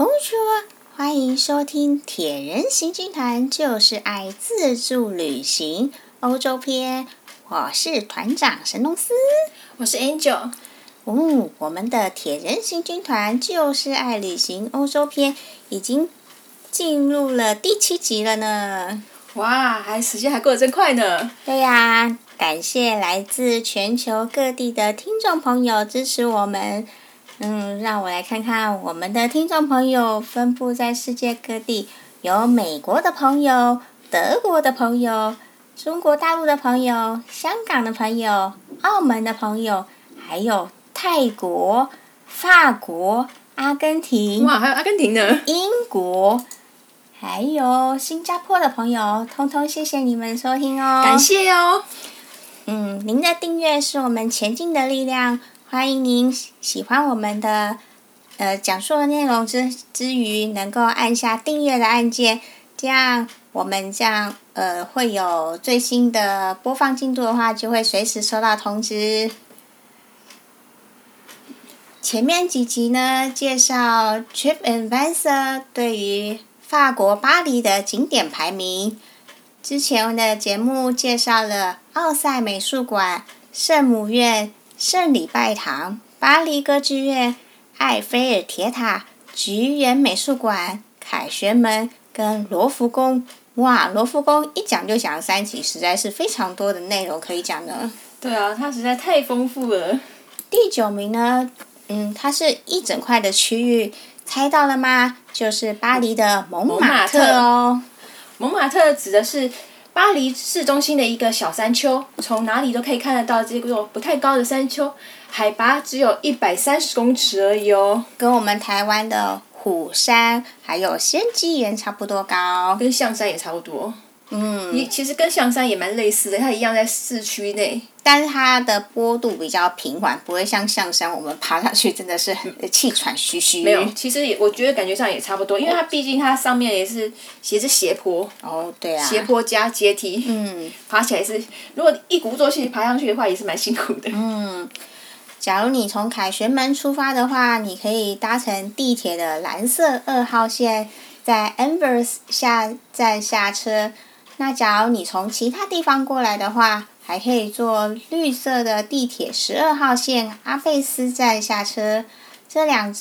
Bonjour，欢迎收听铁人行军团就是爱自助旅行欧洲篇。我是团长神农司，我是 Angel。哦，我们的铁人行军团就是爱旅行欧洲篇已经进入了第七集了呢。哇，还时间还过得真快呢。对呀，感谢来自全球各地的听众朋友支持我们。嗯，让我来看看我们的听众朋友分布在世界各地，有美国的朋友、德国的朋友、中国大陆的朋友、香港的朋友、澳门的朋友，还有泰国、法国、阿根廷。哇，还有阿根廷呢。英国。还有新加坡的朋友，通通谢谢你们收听哦！感谢哦。嗯，您的订阅是我们前进的力量。欢迎您喜欢我们的呃讲述的内容之之余，能够按下订阅的按键，这样我们这样呃会有最新的播放进度的话，就会随时收到通知。前面几集呢，介绍 TripAdvisor 对于法国巴黎的景点排名。之前的节目介绍了奥赛美术馆、圣母院、圣礼拜堂、巴黎歌剧院、埃菲尔铁塔、橘园美术馆、凯旋门跟罗浮宫。哇，罗浮宫一讲就讲三集，实在是非常多的内容可以讲的。对啊，它实在太丰富了。第九名呢，嗯，它是一整块的区域。猜到了吗？就是巴黎的蒙马特哦。蒙马特指的是巴黎市中心的一个小山丘，从哪里都可以看得到这座不太高的山丘，海拔只有一百三十公尺而已哦。跟我们台湾的虎山还有仙迹岩差不多高，跟象山也差不多。嗯，你其实跟象山也蛮类似的，它一样在市区内，但是它的坡度比较平缓，不会像象山，我们爬上去真的是很气喘吁吁。没有，其实也我觉得感觉上也差不多，因为它毕竟它上面也是斜着斜坡。哦，对啊。斜坡加阶梯。嗯。爬起来是，如果一鼓作气爬上去的话，也是蛮辛苦的。嗯。假如你从凯旋门出发的话，你可以搭乘地铁的蓝色二号线，在 Anvers 下站下车。那假如你从其他地方过来的话，还可以坐绿色的地铁十二号线阿贝斯站下车。这两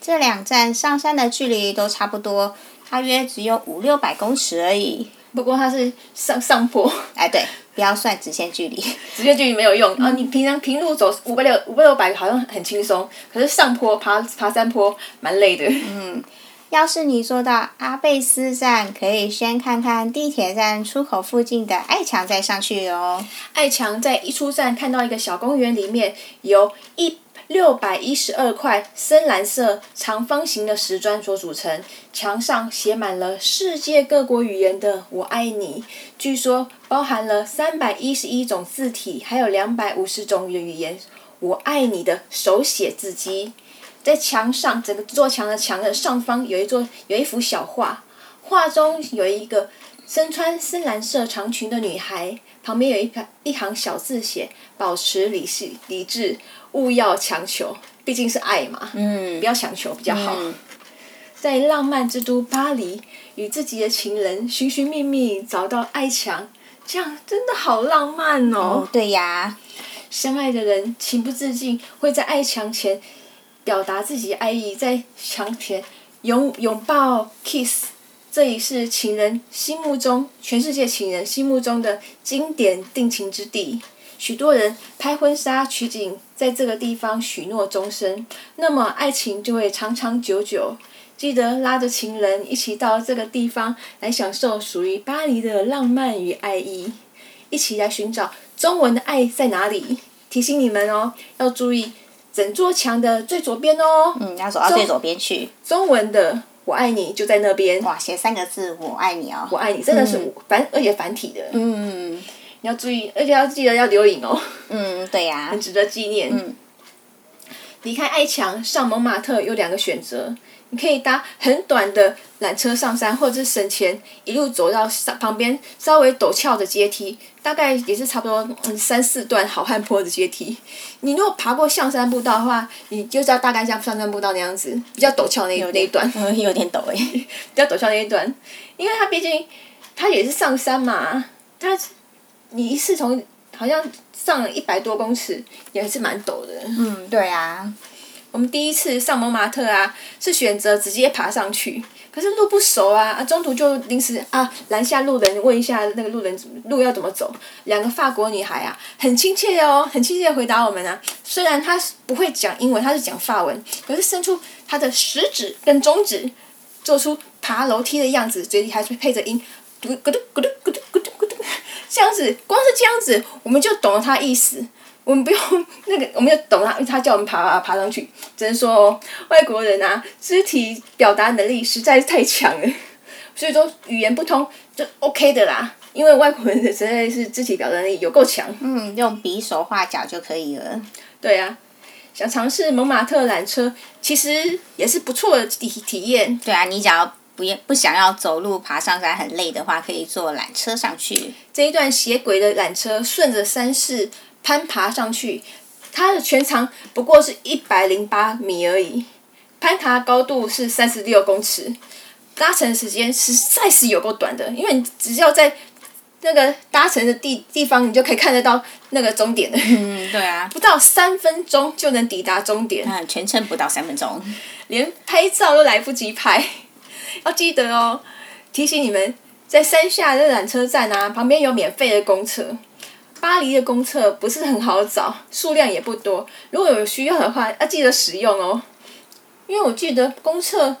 这两站上山的距离都差不多，大约只有五六百公尺而已。不过它是上上坡，哎，对，不要算直线距离，直线距离没有用。啊，你平常平路走五百六五百六百好像很轻松，可是上坡爬爬山坡蛮累的。嗯。要是你坐到阿贝斯站，可以先看看地铁站出口附近的爱墙，再上去哦。爱墙在一出站看到一个小公园，里面由一六百一十二块深蓝色长方形的石砖所组成，墙上写满了世界各国语言的“我爱你”，据说包含了三百一十一种字体，还有两百五十种语言“我爱你”的手写字迹。在墙上，整个座墙的墙的上方有一座有一幅小画，画中有一个身穿深蓝色长裙的女孩，旁边有一排一行小字写：“保持理性理智，勿要强求，毕竟是爱嘛，嗯，不要强求比较好。嗯”在浪漫之都巴黎，与自己的情人寻寻觅觅找到爱墙，这样真的好浪漫哦。哦，对呀，相爱的人情不自禁会在爱墙前。表达自己爱意，在墙前拥拥抱 kiss，这里是情人心目中，全世界情人心目中的经典定情之地。许多人拍婚纱取景在这个地方许诺终身，那么爱情就会长长久久。记得拉着情人一起到这个地方来享受属于巴黎的浪漫与爱意，一起来寻找中文的爱在哪里？提醒你们哦，要注意。整座墙的最左边哦，嗯，要走到最左边去。中文的“我爱你”就在那边。哇，写三个字“我爱你”哦，我爱你，真的是繁，嗯、而且繁体的。嗯，你要注意，而且要记得要留影哦。嗯，对呀、啊。很值得纪念。嗯。离开爱墙上蒙马特有两个选择。你可以搭很短的缆车上山，或者是省钱一路走到上旁边稍微陡峭的阶梯，大概也是差不多嗯三四段好汉坡的阶梯。你如果爬过象山步道的话，你就知道大概像象山步道那样子，比较陡峭那那一段。有点陡哎，比较陡峭那一段，因为它毕竟它也是上山嘛，它你一次从好像上了一百多公尺，也是蛮陡的。嗯，对啊。我们第一次上蒙马特啊，是选择直接爬上去，可是路不熟啊，啊中途就临时啊拦下路人问一下那个路人路要怎么走。两个法国女孩啊，很亲切哦，很亲切的回答我们啊。虽然她不会讲英文，她是讲法文，可是伸出她的食指跟中指，做出爬楼梯的样子，嘴里还是配着音，咕嘟咕嘟咕嘟咕嘟咕嘟咕嘟，这样子，光是这样子，我们就懂了他意思。我们不用那个，我们就懂他，他叫我们爬爬爬上去。只能说哦，外国人啊，肢体表达能力实在是太强了，所以说语言不通就 OK 的啦。因为外国人的实在是肢体表达能力有够强。嗯，用比手画脚就可以了。对啊，想尝试蒙马特缆车，其实也是不错的体体验。对啊，你只要不不想要走路爬上山很累的话，可以坐缆车上去。这一段斜轨的缆车顺着山势。攀爬上去，它的全长不过是一百零八米而已，攀爬高度是三十六公尺，搭乘时间实在是有够短的，因为你只要在那个搭乘的地地方，你就可以看得到那个终点了。嗯，对啊，不到三分钟就能抵达终点。嗯，全程不到三分钟，连拍照都来不及拍。要记得哦，提醒你们，在山下的缆车站啊，旁边有免费的公厕。巴黎的公厕不是很好找，数量也不多。如果有需要的话，要记得使用哦。因为我记得公厕，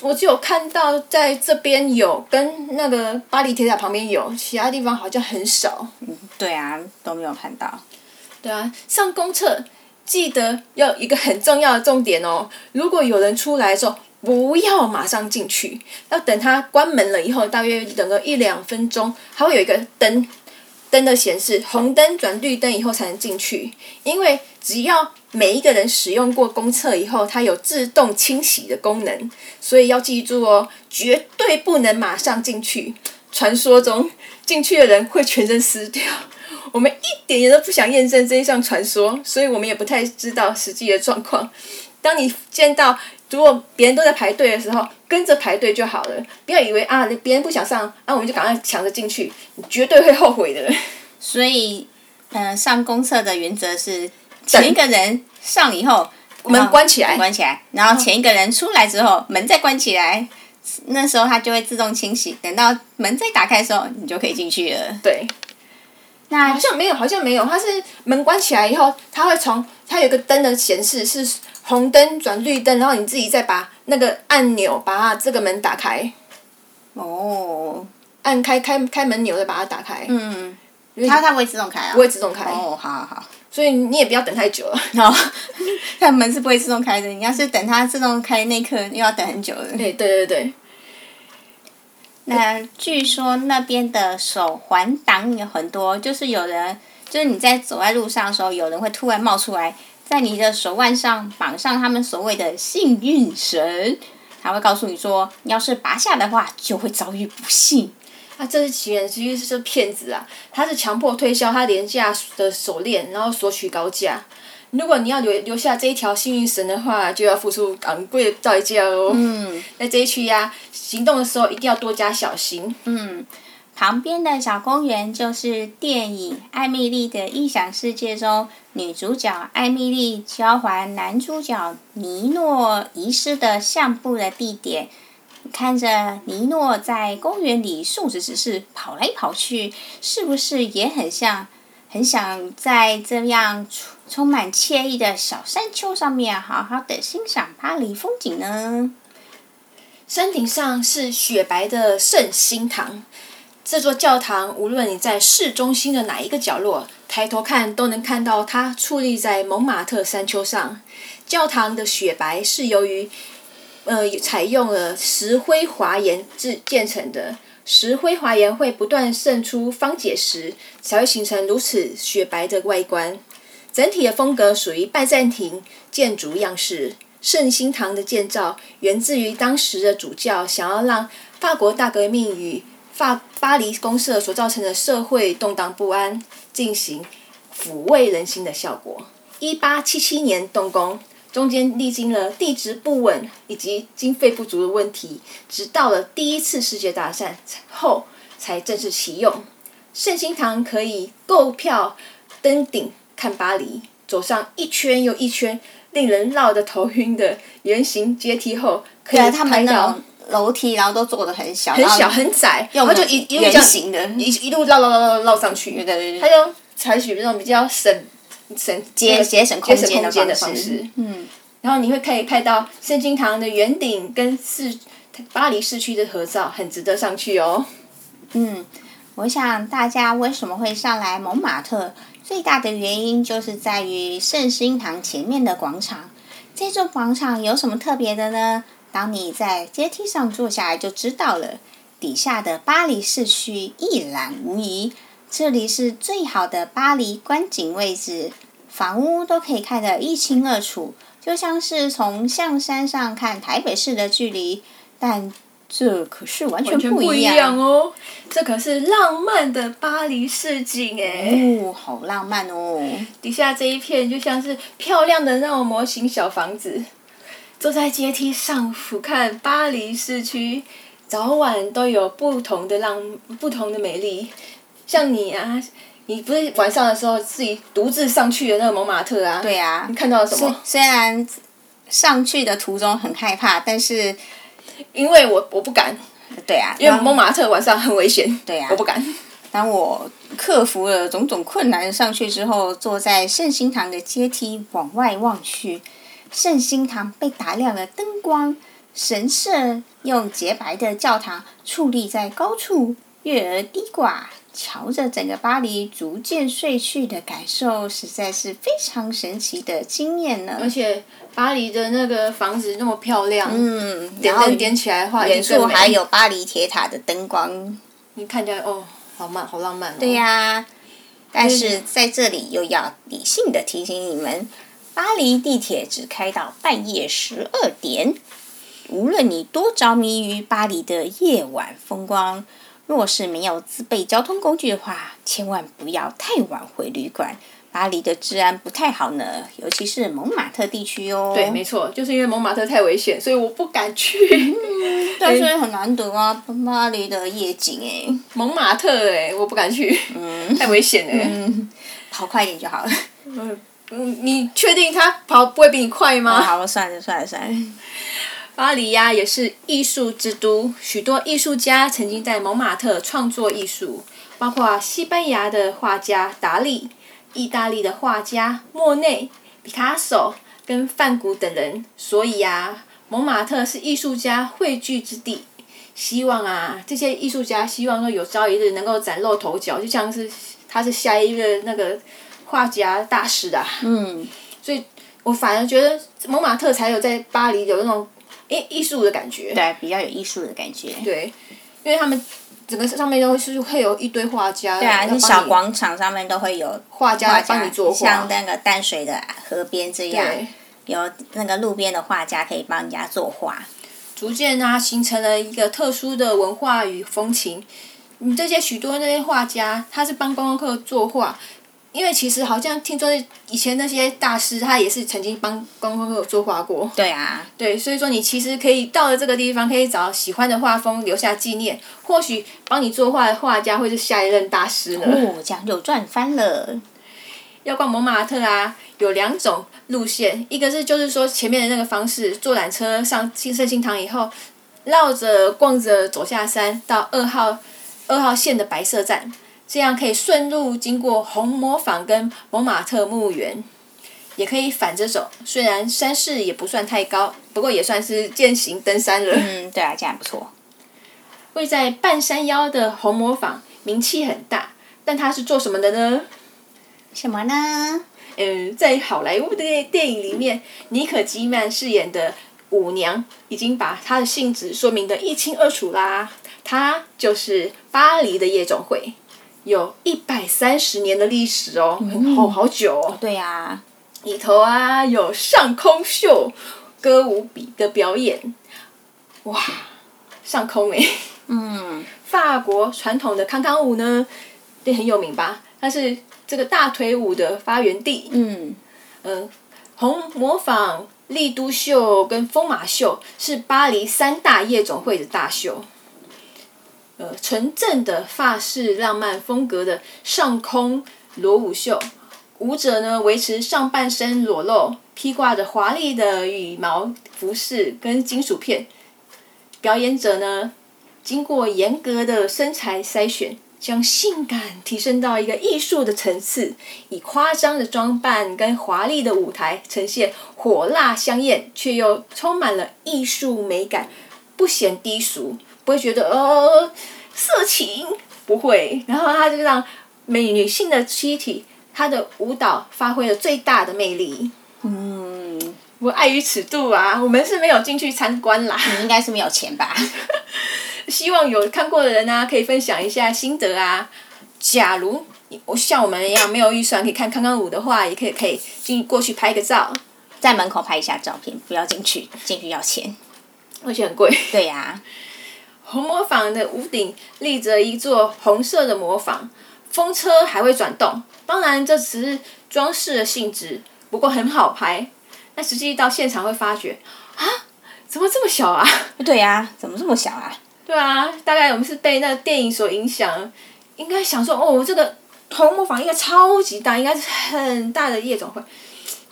我只有看到在这边有，跟那个巴黎铁塔旁边有，其他地方好像很少。嗯，对啊，都没有看到。对啊，上公厕记得要一个很重要的重点哦。如果有人出来的时候，不要马上进去，要等它关门了以后，大约等个一两分钟，还会有一个灯。灯的显示，红灯转绿灯以后才能进去。因为只要每一个人使用过公厕以后，它有自动清洗的功能，所以要记住哦，绝对不能马上进去。传说中进去的人会全身湿掉，我们一点也都不想验证这一项传说，所以我们也不太知道实际的状况。当你见到如果别人都在排队的时候，跟着排队就好了，不要以为啊，别人不想上，啊，我们就赶快抢着进去，你绝对会后悔的。所以，嗯、呃，上公厕的原则是前一个人上以后门关起来，关起来，然后前一个人出来之后门再关起来，那时候它就会自动清洗，等到门再打开的时候，你就可以进去了。对。那好像没有，好像没有，它是门关起来以后，它会从它有个灯的显示是红灯转绿灯，然后你自己再把那个按钮把它这个门打开。哦。按开开开门钮再把它打开。嗯。它它不会自动开啊。不会自动开。哦，好好好。所以你也不要等太久了。哦。它门是不会自动开的，你要是等它自动开那一刻，又要等很久了。对对对对。那据说那边的手环党有很多，就是有人，就是你在走在路上的时候，有人会突然冒出来，在你的手腕上绑上他们所谓的幸运绳，他会告诉你说，你要是拔下的话，就会遭遇不幸。啊，这是起源，其实是骗子啊！他是强迫推销他廉价的手链，然后索取高价。如果你要留留下这一条幸运绳的话，就要付出昂贵的代价哦。嗯，在这一区呀，行动的时候一定要多加小心。嗯，旁边的小公园就是电影《艾蜜莉的异想世界》中女主角艾蜜莉交还男主角尼诺遗失的相簿的地点。看着尼诺在公园里竖着指示跑来跑去，是不是也很像？很想在这样充满惬意的小山丘上面好好的欣赏巴黎风景呢。山顶上是雪白的圣心堂，这座教堂无论你在市中心的哪一个角落，抬头看都能看到它矗立在蒙马特山丘上。教堂的雪白是由于，呃，采用了石灰华岩制建成的。石灰华岩会不断渗出方解石，才会形成如此雪白的外观。整体的风格属于拜占庭建筑样式。圣心堂的建造源自于当时的主教想要让法国大革命与法巴黎公社所造成的社会动荡不安进行抚慰人心的效果。一八七七年动工，中间历经了地质不稳以及经费不足的问题，直到了第一次世界大战后才正式启用。圣心堂可以购票登顶看巴黎，走上一圈又一圈令人绕得头晕的圆形阶梯后，可以拍到。楼梯，然后都做的很小，很小很窄，然后就一一路这样一一路绕绕绕绕绕上去。对对对。他就采取那种比较省省节节省空间的方式。嗯。然后你会可以看到圣经堂的圆顶跟市巴黎市区的合照，很值得上去哦。嗯，我想大家为什么会上来蒙马特？最大的原因就是在于圣心堂前面的广场。这座广场有什么特别的呢？当你在阶梯上坐下来，就知道了。底下的巴黎市区一览无遗，这里是最好的巴黎观景位置，房屋都可以看得一清二楚，就像是从象山上看台北市的距离。但这可是完全不一样，哦！这可是浪漫的巴黎市景哎，哦，好浪漫哦！底下这一片就像是漂亮的那种模型小房子。坐在阶梯上俯瞰巴黎市区，早晚都有不同的浪，不同的美丽。像你啊，你不是晚上的时候自己独自上去的那个蒙马特啊？对啊。你看到了什么？虽然上去的途中很害怕，但是因为我我不敢。对啊。因为蒙马特晚上很危险。对啊。我不敢。当我克服了种种困难上去之后，坐在圣心堂的阶梯往外望去。圣心堂被打亮了灯光，神圣又洁白的教堂矗立在高处，月儿低挂，瞧着整个巴黎逐渐睡去的感受，实在是非常神奇的经验呢。而且巴黎的那个房子那么漂亮，嗯，点灯点起来的话，远处还有巴黎铁塔的灯光，你看起来哦，好慢，好浪漫哦。对呀、啊，但是在这里又要理性的提醒你们。巴黎地铁只开到半夜十二点。无论你多着迷于巴黎的夜晚风光，若是没有自备交通工具的话，千万不要太晚回旅馆。巴黎的治安不太好呢，尤其是蒙马特地区哦。对，没错，就是因为蒙马特太危险，所以我不敢去。嗯、但是很难得啊，巴黎的夜景哎。蒙马特哎，我不敢去，嗯、太危险了、嗯。跑快一点就好了。嗯嗯，你确定他跑不会比你快吗？好了，算了算了算了。巴黎呀，也是艺术之都，许多艺术家曾经在蒙马特创作艺术，包括西班牙的画家达利、意大利的画家莫内、毕卡索跟梵谷等人。所以啊，蒙马特是艺术家汇聚之地。希望啊，这些艺术家希望说有朝一日能够崭露头角，就像是他是下一个那个。画家大师的、啊，嗯，所以我反而觉得蒙马特才有在巴黎有那种诶艺术的感觉，对，比较有艺术的感觉，对，因为他们整个上面都是会有一堆画家，对啊，那小广场上面都会有画家帮你作画，像那个淡水的河边这样，有那个路边的画家可以帮人家作画，逐渐啊形成了一个特殊的文化与风情。你这些许多那些画家，他是帮观光客作画。因为其实好像听说以前那些大师，他也是曾经帮观光客作画过。对啊。对，所以说你其实可以到了这个地方，可以找喜欢的画风留下纪念。或许帮你作画的画家会是下一任大师呢。哦，这样就赚翻了。要逛蒙马特啊，有两种路线，一个是就是说前面的那个方式，坐缆车上新圣心堂以后，绕着逛着走下山到二号二号线的白色站。这样可以顺路经过红磨坊跟蒙马特墓园，也可以反着走。虽然山势也不算太高，不过也算是健行登山了。嗯，对啊，这样不错。位在半山腰的红磨坊名气很大，但它是做什么的呢？什么呢？嗯，在好莱坞的电影里面，妮可基曼饰演的舞娘已经把她的性质说明得一清二楚啦。她就是巴黎的夜总会。有一百三十年的历史哦，嗯、好好久哦。对呀、啊，里头啊有上空秀歌舞比的表演，哇，上空诶。嗯，法国传统的康康舞呢，也很有名吧？它是这个大腿舞的发源地。嗯嗯，红模仿、丽都秀跟疯马秀是巴黎三大夜总会的大秀。呃，纯正的法式浪漫风格的上空裸舞秀，舞者呢维持上半身裸露，披挂着华丽的羽毛服饰跟金属片。表演者呢，经过严格的身材筛选，将性感提升到一个艺术的层次，以夸张的装扮跟华丽的舞台呈现火辣香艳，却又充满了艺术美感，不显低俗。不会觉得呃色情，不会。然后他就让美女性的躯体，她的舞蹈发挥了最大的魅力。嗯，我碍于尺度啊，我们是没有进去参观啦。你应该是没有钱吧？希望有看过的人啊，可以分享一下心得啊。假如我像我们一样没有预算可以看康康舞的话，也可以可以进过去拍个照，在门口拍一下照片，不要进去，进去要钱，而且很贵。对呀、啊。红磨坊的屋顶立着一座红色的磨坊，风车还会转动。当然，这只是装饰的性质，不过很好拍。那实际到现场会发觉，啊，怎么这么小啊？对呀、啊，怎么这么小啊？对啊，大概我们是被那个电影所影响，应该想说，哦，这个红磨坊应该超级大，应该是很大的夜总会。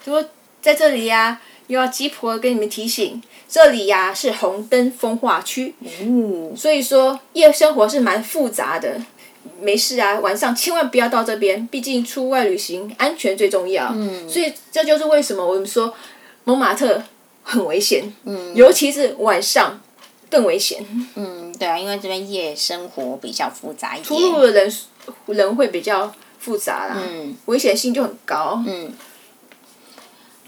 结果在这里呀、啊，又要鸡婆跟你们提醒。这里呀、啊、是红灯风化区，嗯，所以说夜生活是蛮复杂的。没事啊，晚上千万不要到这边，毕竟出外旅行安全最重要。嗯，所以这就是为什么我们说蒙马特很危险，嗯，尤其是晚上更危险。嗯，对啊，因为这边夜生活比较复杂一点，出入的人人会比较复杂啦，嗯，危险性就很高，嗯。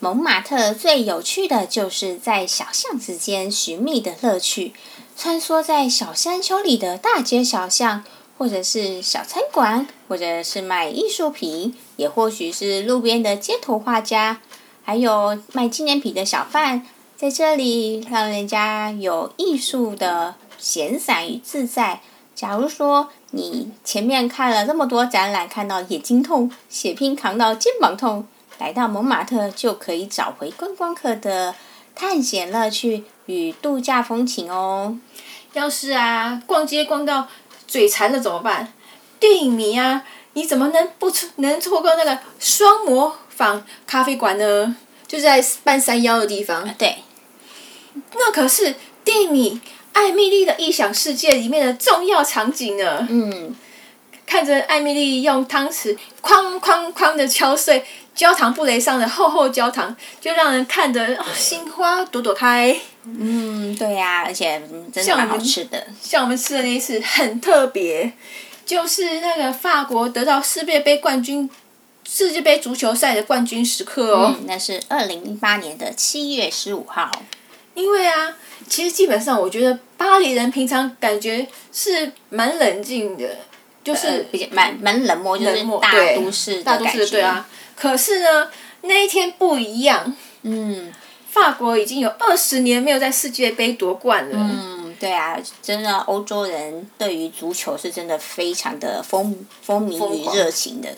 蒙马特最有趣的就是在小巷子间寻觅的乐趣，穿梭在小山丘里的大街小巷，或者是小餐馆，或者是卖艺术品，也或许是路边的街头画家，还有卖纪念品的小贩，在这里让人家有艺术的闲散与自在。假如说你前面看了这么多展览，看到眼睛痛，血拼扛到肩膀痛。来到蒙马特就可以找回观光客的探险乐趣与度假风情哦。要是啊，逛街逛到嘴馋了怎么办？电影迷啊，你怎么能不能错过那个双模仿咖啡馆呢？就在半山腰的地方。对，那可是电影《艾米丽的异想世界》里面的重要场景呢。嗯。看着艾米丽用汤匙哐哐哐的敲碎焦糖布雷上的厚厚焦糖，就让人看得、哦、心花朵朵开。嗯，对呀、啊，而且真的蛮好吃的。像我们吃的那一次很特别，就是那个法国得到世界杯冠军、世界杯足球赛的冠军时刻哦。嗯，那是二零一八年的七月十五号。因为啊，其实基本上我觉得巴黎人平常感觉是蛮冷静的。就是、呃、比较蛮蛮冷漠，就是大都市大都市对啊。可是呢，那一天不一样。嗯，法国已经有二十年没有在世界杯夺冠了。嗯，对啊，真的，欧洲人对于足球是真的非常的风风靡与热情的。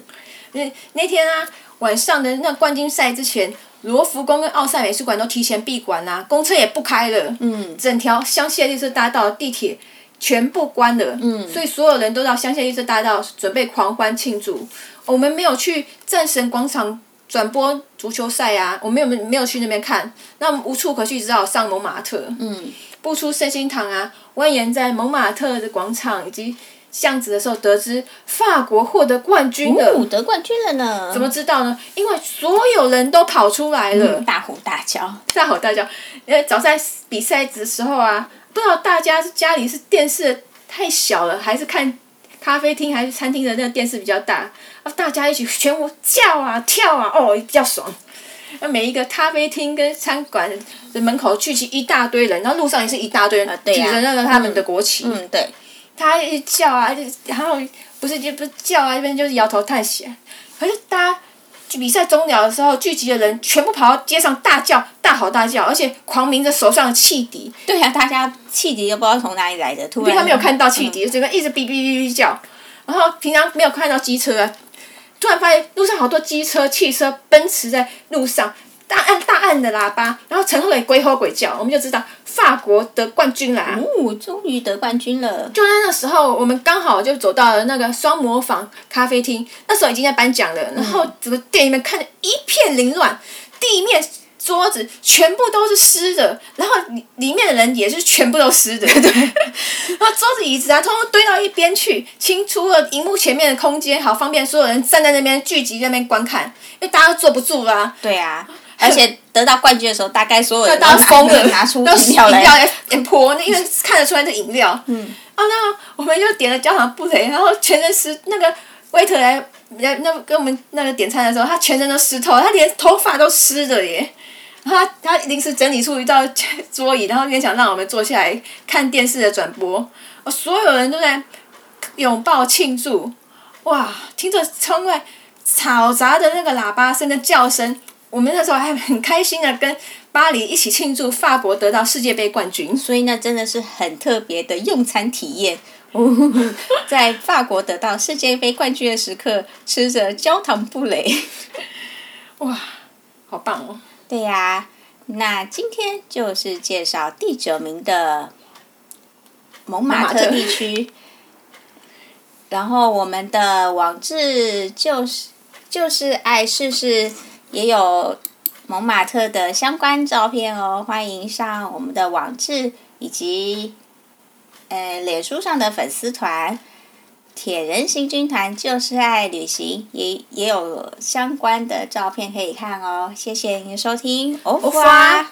那那天啊，晚上的那冠军赛之前，罗浮宫跟奥赛美术馆都提前闭馆啦、啊，公车也不开了。嗯，整条香榭丽舍大道地铁。全部关了，嗯，所以所有人都到香榭丽舍大道准备狂欢庆祝。我们没有去战神广场转播足球赛啊，我们没有没有去那边看，那我们无处可去，只好上蒙马特。嗯，不出圣心堂啊，蜿蜒在蒙马特的广场以及巷子的时候，得知法国获得冠军了，哦，得冠军了呢？怎么知道呢？因为所有人都跑出来了，嗯，大吼大叫，大吼大叫。因为早在比赛的时候啊。不知道大家家里是电视太小了，还是看咖啡厅还是餐厅的那个电视比较大？啊，大家一起全部叫啊跳啊，哦，比较爽。那每一个咖啡厅跟餐馆的门口聚集一大堆人，然后路上也是一大堆人举着那个他们的国旗。嗯，对。他一叫啊，就然后不是就不是叫啊，一边就是摇头叹息。可是大家比赛终了的时候，聚集的人全部跑到街上大叫、大吼大叫，而且狂鸣着手上的汽笛。对啊，大家汽笛都不知道从哪里来的，突然因为他没有看到汽笛，整个一直哔哔哔哔叫。然后平常没有看到机车啊，突然发现路上好多机车、汽车奔驰在路上。大按大按的喇叭，然后乘客也鬼吼鬼叫，我们就知道法国得冠军啦！哦，终于得冠军了！就在那时候，我们刚好就走到了那个双模仿咖啡厅，那时候已经在颁奖了，然后整个店里面看着一片凌乱，地面、桌子全部都是湿的，然后里里面的人也是全部都湿的，对。然后桌子椅子啊，通通堆到一边去，清出了荧幕前面的空间，好方便所有人站在那边聚集在那边观看，因为大家都坐不住啦、啊。对啊。而且得到冠军的时候，大概所有人 都疯了，拿出饮料来泼，因为看得出来是饮料。嗯。啊，那我们就点了焦糖布蕾，然后全身湿。那个 waiter 来那那跟我们那个点餐的时候，他全身都湿透，他连头发都湿的耶。他他临时整理出一道桌椅，然后也想让我们坐下来看电视的转播。哦，所有人都在拥抱庆祝，哇！听着窗外嘈杂的那个喇叭声跟叫声。我们那时候还很开心的跟巴黎一起庆祝法国得到世界杯冠军，所以那真的是很特别的用餐体验。哦，在法国得到世界杯冠军的时刻，吃着焦糖布蕾，哇，好棒哦！对呀、啊，那今天就是介绍第九名的蒙马特地区，然后我们的网志就是就是爱试试。也有蒙马特的相关照片哦，欢迎上我们的网志以及呃脸书上的粉丝团“铁人行军团”，就是爱旅行，也也有相关的照片可以看哦。谢谢您的收听，欧花。